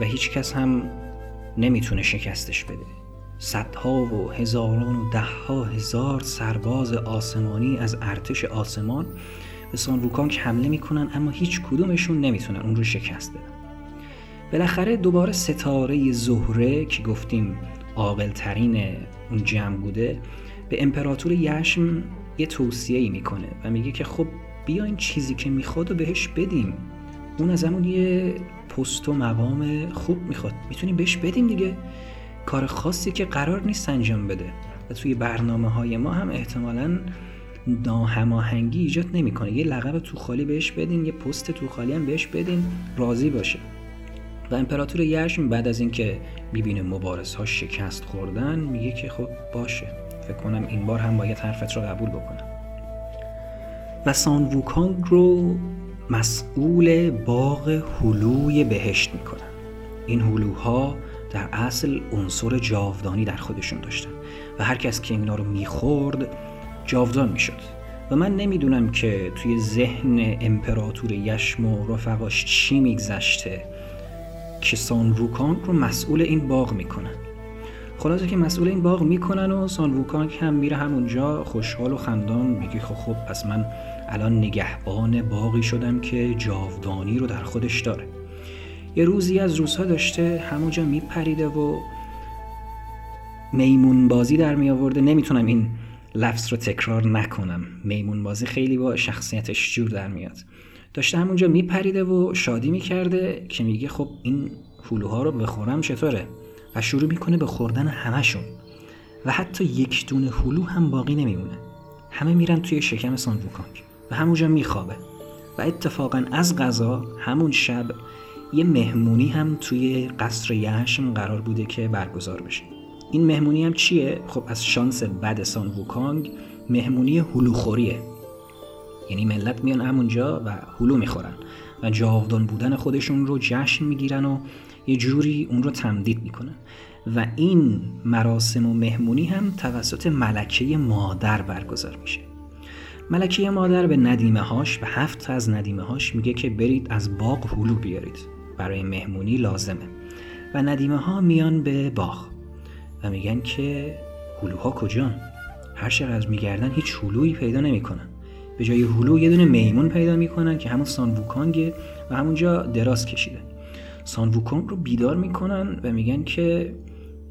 و هیچ کس هم نمی‌تونه شکستش بده. صدها و هزاران و دهها هزار سرباز آسمانی از ارتش آسمان به سان ووکانگ حمله می‌کنن اما هیچ کدومشون نمی‌تونن اون رو شکست بدن. بالاخره دوباره ستاره زهره که گفتیم عاقل ترین اون جمع بوده به امپراتور یشم یه توصیه ای می‌کنه و میگه که خب بیا این چیزی که می‌خواد و بهش بدیم. اون از همون یه پست و مقام خوب می‌خواد. می‌تونیم بهش بدیم دیگه. کار خاصی که قرار نیست انجام بده. و توی برنامه های ما هم احتمالا ناهماهنگی ایجاد نمی‌کنه. یه لقب تو خالی بهش بدین یه پست تو خالی هم بهش بدین راضی باشه. و امپراتور یشم بعد از اینکه می‌بینه مبارز ها شکست خوردن میگه که خب باشه. فکر کنم این بار هم باید حرفت رو قبول بکنم. و سان ووکانگ رو مسئول باغ هلوی بهشت می‌کنن. این هلوها در اصل عنصر جاودانی در خودشون داشتن و هر کس که اینا رو می‌خورد جاودان می‌شد. و من نمی‌دونم که توی ذهن امپراتور یشم و رفقاش چی میگذشته که سان ووکانگ رو مسئول این باغ می‌کنن. خلاصه که مسئول این باغ می‌کنن و سان ووکانگ هم میره همونجا خوشحال و خندان میگه خب خب پس من الان نگهبان باقی شدم که جاودانی رو در خودش داره. یه روزی از روزها داشته همونجا میپریده و میمون بازی در می آورده نمی‌تونم این لفظ رو تکرار نکنم. میمون بازی خیلی با شخصیتش جور در میاد. داشته همونجا میپریده و شادی می‌کرده که میگه خب این هلوها رو بخورم چطوره؟ و شروع می‌کنه به خوردن همشون و حتی یک دونه هلو هم باقی نمیمونه. همه میرن توی شکم سان و همونجا میخوابه. و اتفاقا از غذا همون شب یه مهمونی هم توی قصر یشم قرار بوده که برگزار بشه. این مهمونی هم چیه؟ خب از شانس بد سان ووکانگ مهمونی هلوخوریه. یعنی ملت میان همونجا و هلو می‌خورن و جاودان بودن خودشون رو جشن می‌گیرن و یه جوری اون رو تمدید می‌کنن. و این مراسم و مهمونی هم توسط ملکه مادر برگزار میشه. ملکه مادر به ندیمه هاش به هفت از ندیمه هاش میگه که برید از باغ هلو بیارید. برای مهمونی لازمه. و ندیمه ها میان به باغ و میگن که هلوها کجان؟ هر چقدر میگردن هیچ هلویی پیدا نمی‌کنن. به جای هلو یه دونه میمون پیدا می‌کنن که همون سان ووکانگه و همونجا دراز کشیده. سان ووکانگ رو بیدار می‌کنن و میگن که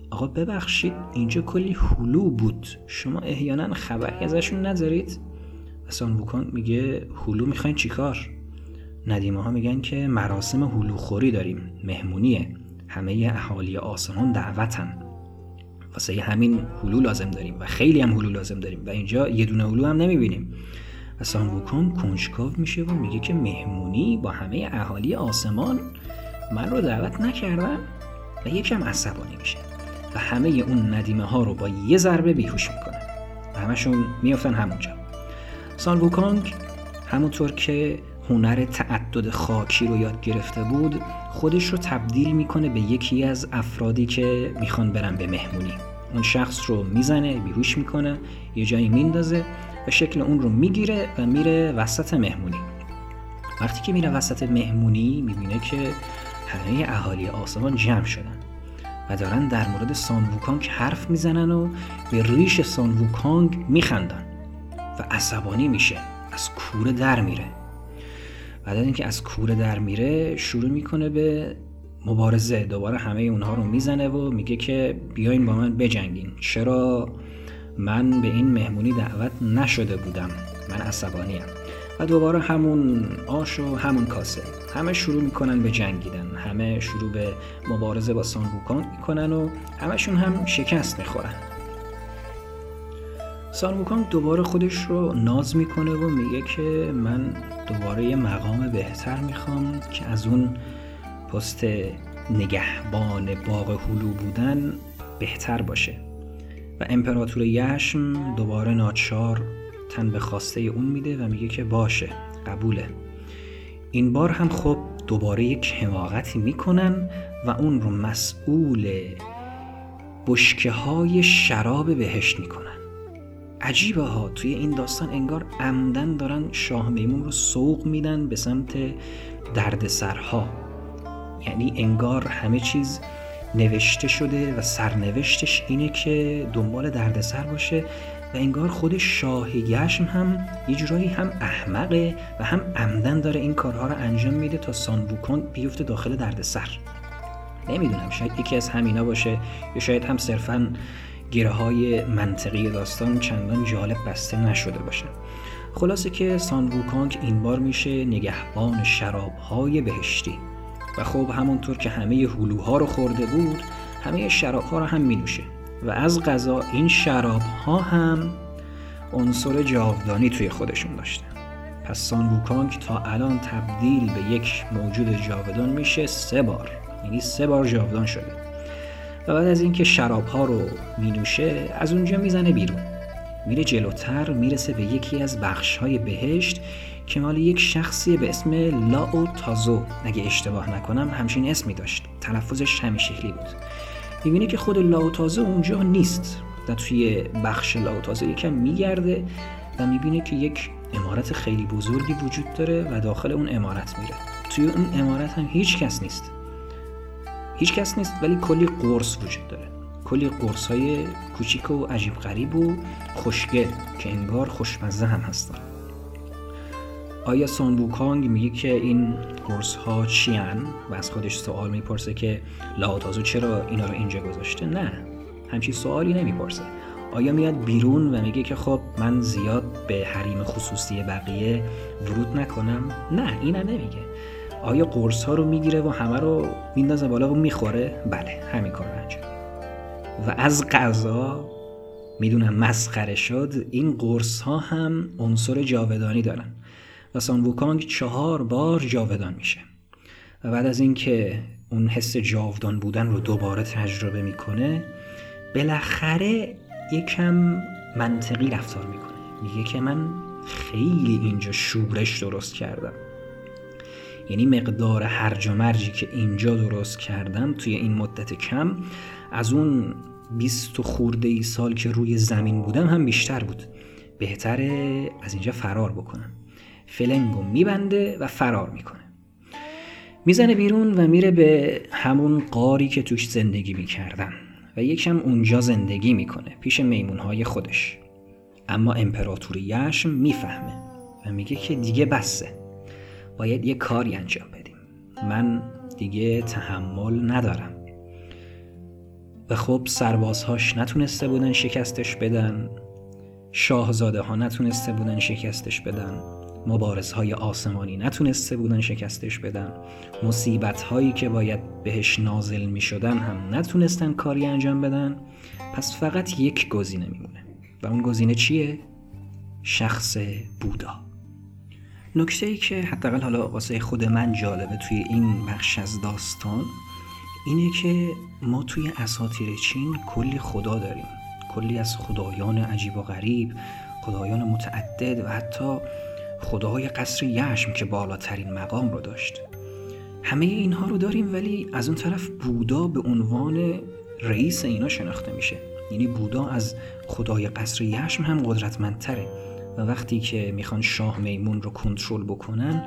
آقا ببخشید اینجا کلی هلو بود. شما احیانا خبری ازشون ندارید و سان ووکانگ میگه هلو می‌خواین چیکار؟ ندیمه ها میگن که مراسم هلو خوری داریم مهمونیه. همه اهالی آسمان دعوتن. واسه همین هلو لازم داریم و خیلی هم هلو لازم داریم و اینجا یه دونه هلو هم نمی‌بینیم. و ووکان کنجکاو میشه و میگه که مهمونی با همه اهالی آسمان من رو دعوت نکردن و یکم عصبانی میشه. و همه اون ندیمه ها رو با یه ضربه بیهوش می‌کنه. و همشون میافتن همونجا. سان ووکانگ همونطور که هنر تعدد خاکی رو یاد گرفته بود خودش رو تبدیل می‌کنه به یکی از افرادی که می‌خوان برن به مهمونی. اون شخص رو می‌زنه بیهوش می‌کنه یه جایی میندازه و شکل اون رو می‌گیره و میره وسط مهمونی. وقتی که میره وسط مهمونی می‌بینه که همه اهالی آسمان جمع شدن و دارن در مورد سان ووکانگ حرف می‌زنن و به ریش سان ووکانگ میخندن. عصبانی میشه. از کوره در میره. بعد اینکه از کوره در میره شروع می‌کنه به مبارزه. دوباره همه اونها رو می‌زنه و میگه که بیاین با من بجنگین. چرا من به این مهمونی دعوت نشده بودم؟ من عصبانیم و دوباره همون آش و همون کاسه. همه شروع می‌کنن به جنگیدن. همه شروع به مبارزه با سان می‌کنن و همشون هم شکست می‌خورن. سان دوباره خودش رو ناز می‌کنه و میگه که من دوباره یه مقام بهتر می‌خوام که از اون پست نگهبان باغ هلو بودن بهتر باشه. و امپراتور یشم دوباره ناچار تن به خواسته اون میده و میگه که باشه قبوله. این بار هم خب دوباره یک حماقتی می‌کنن و اون رو مسئول بشکه های شراب بهشت می‌کنن. عجیبه ها. توی این داستان انگار عمدن دارن شاه میمون رو سوق میدن به سمت دردسرها. یعنی انگار همه چیز نوشته شده و سرنوشتش اینه که دنبال دردسر باشه و انگار خود شاه یشم هم یه جورایی هم احمقه و هم عمدن داره این کارها رو انجام میده تا سانووکون بیفته داخل دردسر. نمی‌دونم شاید یکی از همینا باشه یا شاید هم صرفا گره های منطقی داستان چندان جالب بسته نشده باشه. خلاصه که سان ووکانگ این بار میشه نگهبان شراب های بهشتی. و خب همونطور که همه هلوها رو خورده بود همه شراب ها رو هم می نوشه و از غذا این شراب ها هم عنصر جاودانی توی خودشون داشته. پس سان ووکانگ تا الان تبدیل به یک موجود جاودان میشه سه بار. یعنی سه بار جاودان شده. و بعد از اینکه شراب ها رو می نوشه از اونجا می‌زنه بیرون. میره جلوتر می‌رسه به یکی از بخش های بهشت که مال یک شخصی به اسم لاو تازو اگه اشتباه نکنم همچین اسمی داشت. تلفظش همین شکلی بود. می‌بینی که خود لاو تازو اونجا نیست و توی بخش لاو تازو یکم میگرده و می‌بینه که یک امارت خیلی بزرگی وجود داره و داخل اون امارت میره. توی اون امارت هم هیچ کس نیست. هیچ کس نیست ولی کلی قرص وجود داره. کلی قرص های کوچیک و عجیب غریب و خوشگل که انگار خوشمزه هم هستن. آیا سون ووکانگ میگه که این قرص ها چی و از خودش سوال می‌پرسه که لاوتازو چرا اینا رو اینجا گذاشته؟ نه همچین سوالی نمی‌پرسه. آیا میاد بیرون و میگه که خب من زیاد به حریم خصوصی بقیه ورود نکنم؟ نه اینا نمیگه. آیا قرص ها رو می‌گیره و همه رو میندازه بالا و می‌خوره؟ بله همین کار انجام و از غذا می‌دونم مسخره شد این قرص ها هم عنصر جاودانی دارن. و سان ووکانگ چهار بار جاودان میشه. و بعد از اینکه اون حس جاودان بودن رو دوباره تجربه می‌کنه بالاخره یکم منطقی رفتار می‌کنه. میگه که من خیلی اینجا شورش درست کردم. یعنی مقدار هرج و مرجی که اینجا درست کردم توی این مدت کم از اون بیست و خورده ای سال که روی زمین بودم هم بیشتر بود. بهتره از اینجا فرار بکنم. فلنگو میبنده و فرار می‌کنه. می‌زنه بیرون و میره به همون قاری که توش زندگی می‌کردن و یکم اونجا زندگی می‌کنه پیش میمونهای خودش. اما امپراتور یشم می‌فهمه و میگه که دیگه بسه. باید یه کاری انجام بدیم. من دیگه تحمل ندارم. و خب سربازهاش نتونسته بودن شکستش بدن. شاهزاده ها نتونسته بودن شکستش بدن. مبارزهای آسمانی نتونسته بودن شکستش بدن. مصیبت هایی که باید بهش نازل می شدن هم نتونستن کاری انجام بدن. پس فقط یک گزینه میمونه. و اون گزینه چیه؟ شخص بودا. نکته ای که حداقل حالا واسه خود من جالبه توی این بخش از داستان اینه که ما توی اساطیر چین کلی خدا داریم. کلی از خدایان عجیب و غریب خدایان متعدد و حتی خداهای قصر یشم که بالاترین مقام رو داشت. همه اینها رو داریم ولی از اون طرف بودا به عنوان رئیس اینا شناخته میشه. یعنی بودا از خدای قصر یشم هم قدرتمندتره. و وقتی که می‌خوان شاه میمون رو کنترل بکنن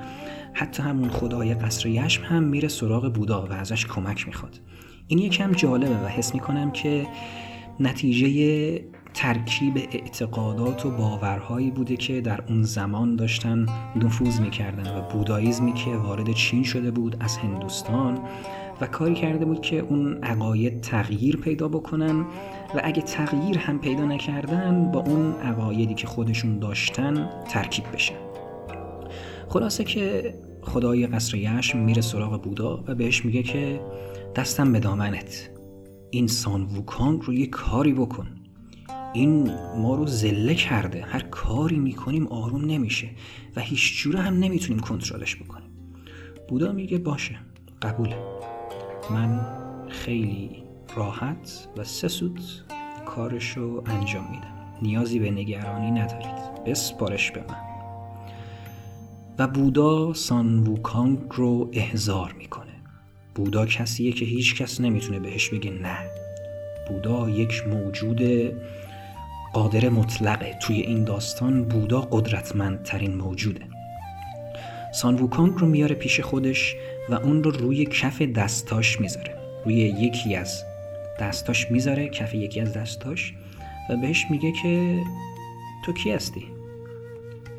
حتی همون خدای قصر یشم هم میره سراغ بودا و ازش کمک می‌خواد. این یکم جالبه و حس می‌کنم که نتیجه ترکیب اعتقادات و باورهایی بوده که در اون زمان داشتن نفوذ می‌کردن و بوداییزمی که وارد چین شده بود از هندوستان و کاری کرده بود که اون عقاید تغییر پیدا بکنن و اگه تغییر هم پیدا نکردن با اون عقایدی که خودشون داشتن ترکیب بشن. خلاصه که خدای قصر یشم میره سراغ بودا و بهش میگه که دستم به دامنت. این سان ووکانگ رو یه کاری بکن. این ما رو زله کرده. هر کاری می‌کنیم آروم نمیشه و هیچ جوره هم نمی‌تونیم کنترلش بکنیم. بودا میگه باشه قبوله. من خیلی راحت و سسود کارش رو انجام میدم. نیازی به نگرانی ندارید. بسپارش به من. و بودا سان ووکانگ رو احضار می‌کنه. بودا کسیه که هیچ کس نمی‌تونه بهش بگه نه. بودا یک موجود قادر مطلقه توی این داستان بودا قدرتمندترین موجوده. سان ووکانگ رو میاره پیش خودش و اون رو روی کف دستاش می‌ذاره. روی یکی از دستاش می‌ذاره کف یکی از دستاش و بهش میگه که تو کی هستی؟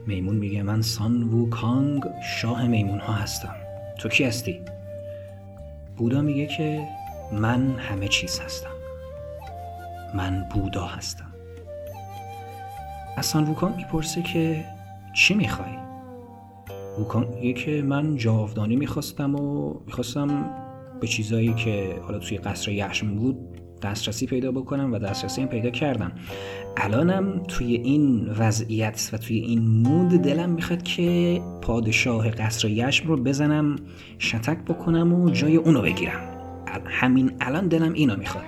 میمون میگه من سان ووکانگ شاه میمون ها هستم تو کی هستی؟ بودا میگه که من همه چیز هستم من بودا هستم اصلا ووکان می‌پرسه که چی می‌خوای؟ ووکان میگه که من جاودانی می‌خواستم و می‌خواستم به چیزایی که حالا توی قصر یحشم بود دسترسی پیدا بکنم و دسترسی هم پیدا کردم. الانم توی این وضعیت و توی این مود دلم می‌خواد که پادشاه قصر یشم رو بزنم شتک بکنم و جای اونو بگیرم. همین الان دلم اینو می‌خواد.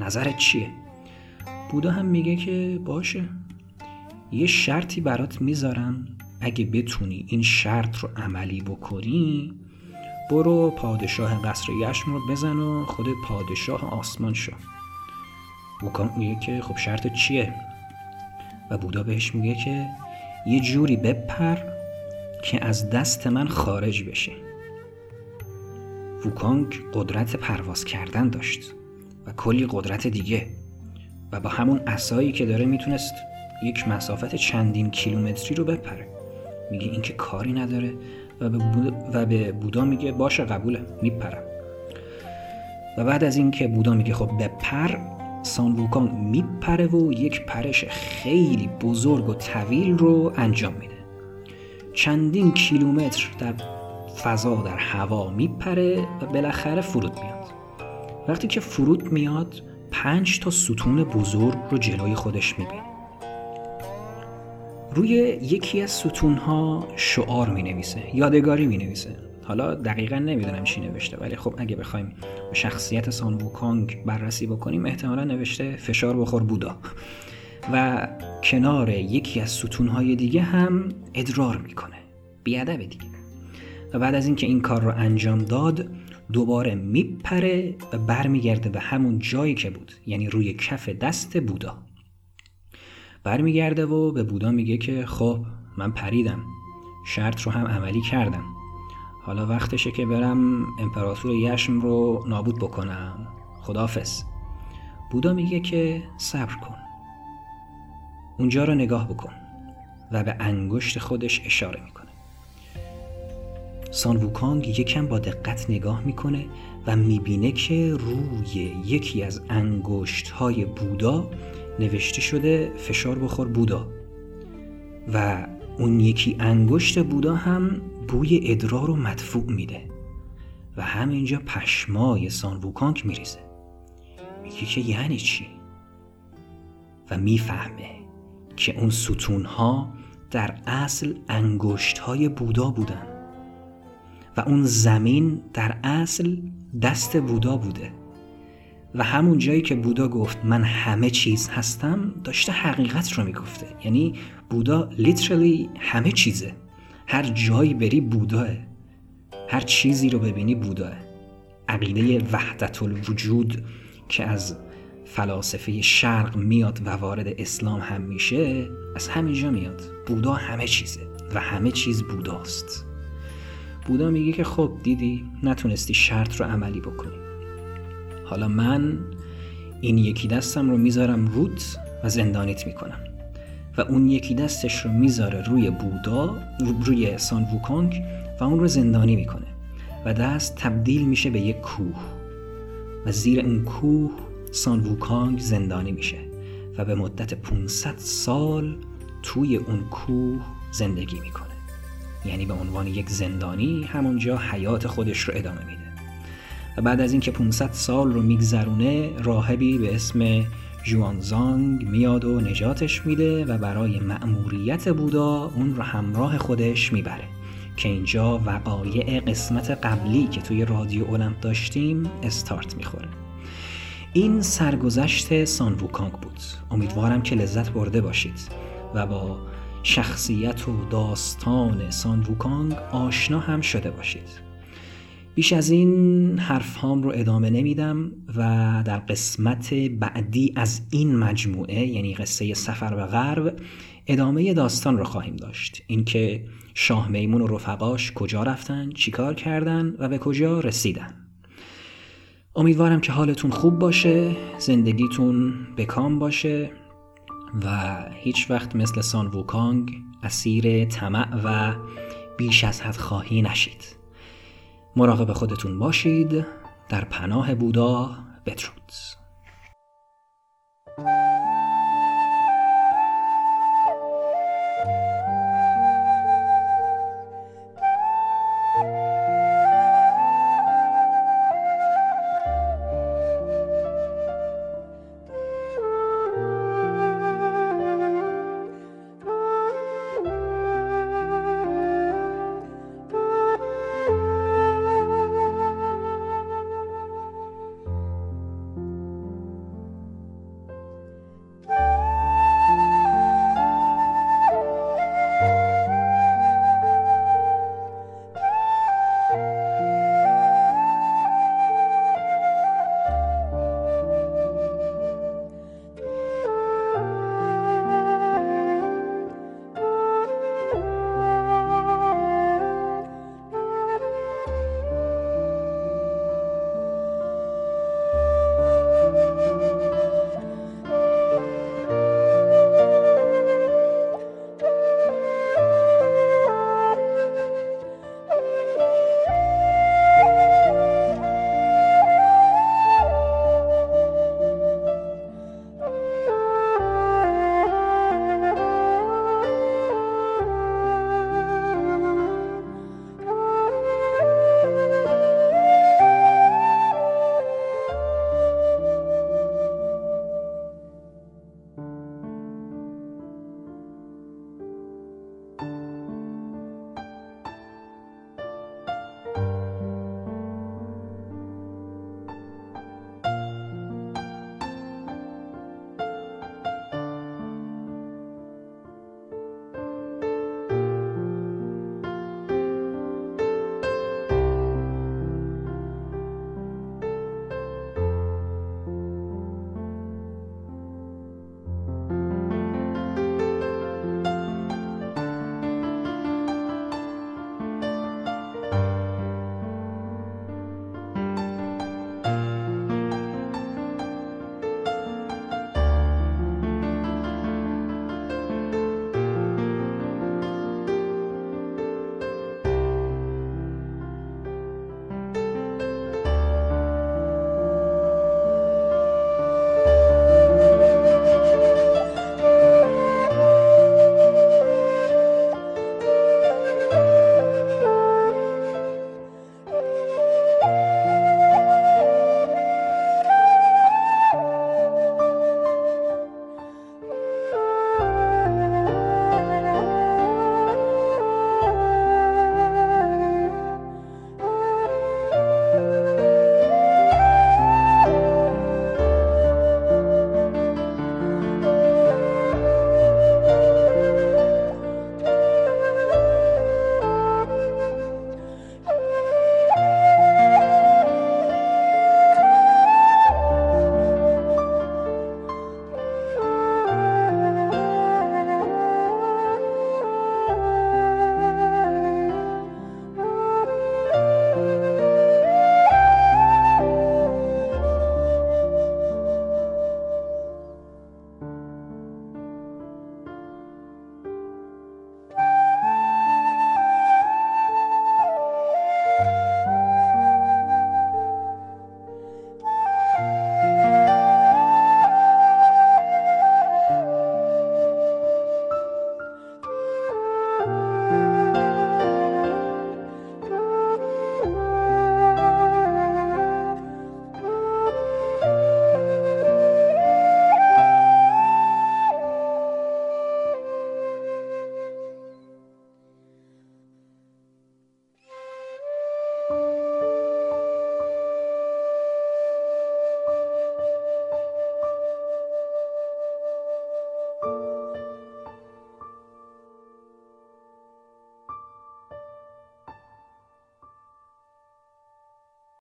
نظرت چیه؟ بودا هم میگه که باشه. یه شرطی برات می‌ذارم. اگه بتونی این شرط رو عملی بکنی برو پادشاه قصر یشم رو بزن و خود پادشاه آسمان شو. وکان میگه که خب شرط چیه؟ و بودا بهش میگه که یه جوری بپر که از دست من خارج بشه ووکانگ قدرت پرواز کردن داشت و کلی قدرت دیگه و با همون اسایی که داره می‌تونست یک مسافت چندین کیلومتری رو بپره. میگه این که کاری نداره. و به, بودا, میگه باشه قبوله میپرم. و بعد از اینکه بودا میگه خب بپر سان ووکانگ میپره و یک پرش خیلی بزرگ و طویل رو انجام میده. چندین کیلومتر در فضا در هوا میپره و بالاخره فرود میاد. وقتی که فرود میاد پنج تا ستون بزرگ رو جلوی خودش می‌بینه. روی یکی از ستون ها شعار می نویسه یادگاری می نویسه حالا دقیقا نمی‌دونم چی نوشته ولی خب اگه بخوایم شخصیت سان ووکانگ بررسی بکنیم احتمالا نوشته فشار بخور بودا. و کنار یکی از ستونهای دیگه هم ادرار می‌کنه بیادب دیگه. و بعد از اینکه این کار رو انجام داد دوباره میپره و برمیگرده به همون جایی که بود یعنی روی کف دست بودا. برمیگرده و به بودا میگه که خب من پریدم. شرط رو هم عملی کردم. حالا وقتشه که برم امپراتور یشم رو نابود بکنم. خدافز بودا میگه که صبر کن. اونجا رو نگاه بکن و به انگشت خودش اشاره می‌کنه. سان ووکانگ یکم با دقت نگاه می‌کنه و می‌بینه که روی یکی از انگشت های بودا نوشته شده فشار بخور بودا. و اون یکی انگشت بودا هم بوی ادرار رو مدفوع میده. و همینجا پشمای سان ووکانگ میریزه. میگه که یعنی چی؟ و می‌فهمه که اون ستون ها در اصل انگشت های بودا بودن. و اون زمین در اصل دست بودا بوده. و همون جایی که بودا گفت من همه چیز هستم داشته حقیقت رو می‌گفته. یعنی بودا لیترلی همه چیزه. هر جایی بری بوداه. هر چیزی رو ببینی بوداه. عقیده وحدت الوجود که از فلاسفه شرق میاد و وارد اسلام هم میشه از همینجا میاد. بودا همه چیزه و همه چیز بوداست. بودا میگه که خب دیدی نتونستی شرط رو عملی بکنی. حالا من این یکی دستم رو می‌ذارم روت و زندانیت می‌کنم. و اون یکی دستش رو می‌ذاره روی بودا روی سان ووکانگ و اون رو زندانی می‌کنه. و دست تبدیل میشه به یک کوه. و زیر اون کوه سان ووکانگ زندانی میشه. و به مدت 500 سال توی اون کوه زندگی می‌کنه. یعنی به عنوان یک زندانی همونجا حیات خودش رو ادامه میده. بعد از اینکه 500 سال رو میگذرونه راهبی به اسم جوانزانگ میاد و نجاتش میده و برای مأموریت بودا اون رو همراه خودش می‌بره. که اینجا وقایع قسمت قبلی که توی رادیو اولمپ داشتیم استارت می‌خوره. این سرگذشت سان ووکانگ بود. امیدوارم که لذت برده باشید و با شخصیت و داستان سان ووکانگ آشنا هم شده باشید. بیش از این حرف هام رو ادامه نمیدم و در قسمت بعدی از این مجموعه یعنی قصه سفر به غرب ادامه داستان رو خواهیم داشت. اینکه شاه میمون و رفقاش کجا رفتن چیکار کردن و به کجا رسیدن. امیدوارم که حالتون خوب باشه زندگیتون بکام باشه و هیچ وقت مثل سان ووکانگ اسیر طمع و بیش از حد خواهی نشید. مراقب خودتون باشید. در پناه بودا بدرود